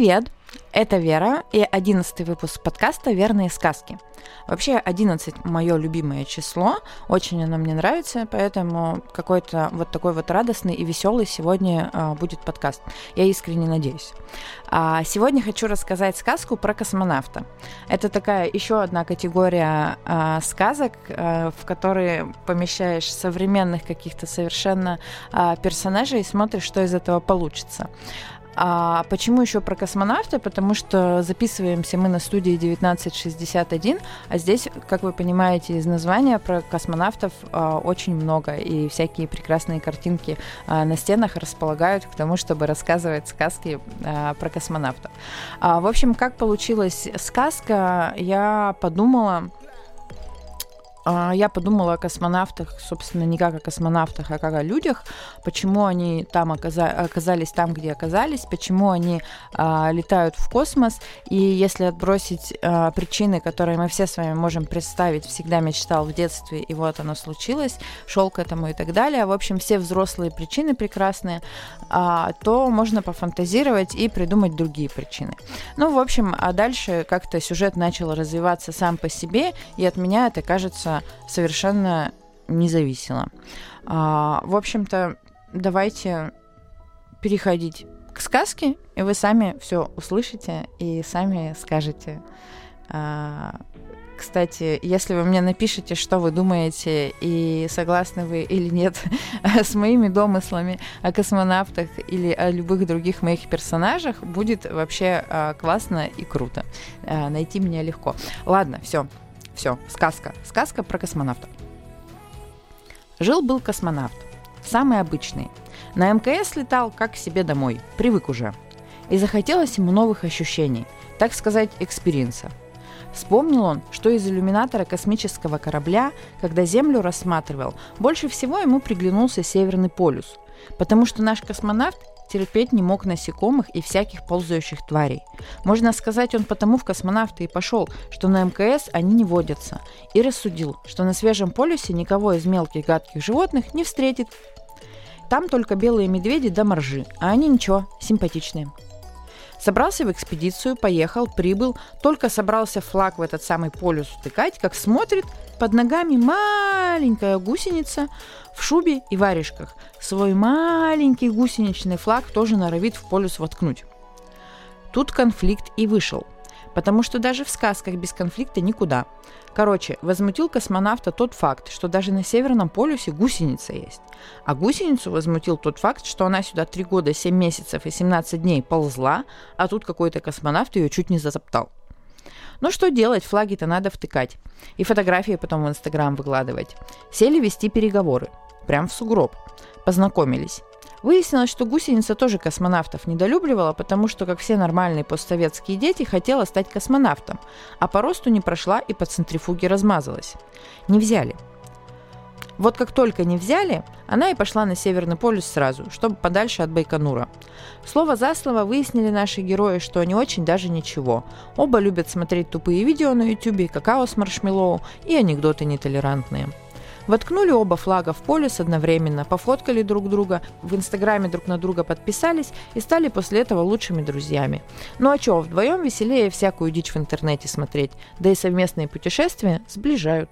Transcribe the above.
Привет! Это Вера и одиннадцатый выпуск подкаста «Верные сказки». Вообще 11 мое любимое число, очень оно мне нравится, поэтому какой-то вот такой вот радостный и веселый сегодня а, будет подкаст. Я искренне надеюсь. А сегодня хочу рассказать сказку про космонавта. Это такая еще одна категория а, сказок, а, в которые помещаешь современных каких-то совершенно а, персонажей и смотришь, что из этого получится. А почему еще про космонавта? Потому что записываемся мы на студии 1961, а здесь, как вы понимаете из названия, про космонавтов а, очень много, и всякие прекрасные картинки а, на стенах располагают к тому, чтобы рассказывать сказки а, про космонавтов. А, в общем, как получилась сказка, я подумала, я подумала о космонавтах, собственно, не как о космонавтах, а как о людях, почему они там оказа- оказались там, где оказались, почему они а, летают в космос. И если отбросить а, причины, которые мы все с вами можем представить, всегда мечтал в детстве, и вот оно случилось, шел к этому и так далее, в общем, все взрослые причины прекрасные, а, то можно пофантазировать и придумать другие причины. Ну, в общем, а дальше как-то сюжет начал развиваться сам по себе, и от меня это кажется совершенно не зависело. А, в общем-то, давайте переходить к сказке, и вы сами все услышите и сами скажете. А, кстати, если вы мне напишете, что вы думаете, и согласны вы или нет с моими домыслами о космонавтах или о любых других моих персонажах, будет вообще а, классно и круто. А, найти меня легко. Ладно, все. Все, сказка. Сказка про космонавта. Жил-был космонавт. Самый обычный. На МКС летал как к себе домой. Привык уже. И захотелось ему новых ощущений. Так сказать, experience а. Вспомнил он, что из иллюминатора космического корабля, когда Землю рассматривал, больше всего ему приглянулся Северный полюс. Потому что наш космонавт терпеть не мог насекомых и всяких ползающих тварей. Можно сказать, он потому в космонавты и пошел, что на МКС они не водятся, и рассудил, что на свежем полюсе никого из мелких гадких животных не встретит. Там только белые медведи да моржи, а они ничего, симпатичные. Собрался в экспедицию, поехал, прибыл, только собрался флаг в этот самый полюс утыкать, как смотрит, под ногами маленькая гусеница в шубе и варежках. Свой маленький гусеничный флаг тоже норовит в полюс воткнуть. Тут конфликт и вышел – Потому что даже в сказках без конфликта никуда. Короче, возмутил космонавта тот факт, что даже на Северном полюсе гусеница есть. А гусеницу возмутил тот факт, что она сюда 3 года, 7 месяцев и 17 дней ползла, а тут какой-то космонавт ее чуть не затоптал. Ну что делать, флаги-то надо втыкать. И фотографии потом в Инстаграм выкладывать. Сели вести переговоры. Прям в сугроб. Познакомились. Выяснилось, что гусеница тоже космонавтов недолюбливала, потому что, как все нормальные постсоветские дети, хотела стать космонавтом, а по росту не прошла и по центрифуге размазалась. Не взяли. Вот как только не взяли, она и пошла на Северный полюс сразу, чтобы подальше от Байконура. Слово за слово выяснили наши герои, что они очень даже ничего. Оба любят смотреть тупые видео на ютюбе, какао с маршмеллоу и анекдоты нетолерантные. Воткнули оба флага в полюс одновременно, пофоткали друг друга, в инстаграме друг на друга подписались и стали после этого лучшими друзьями. Ну а чё, вдвоем веселее всякую дичь в интернете смотреть, да и совместные путешествия сближают.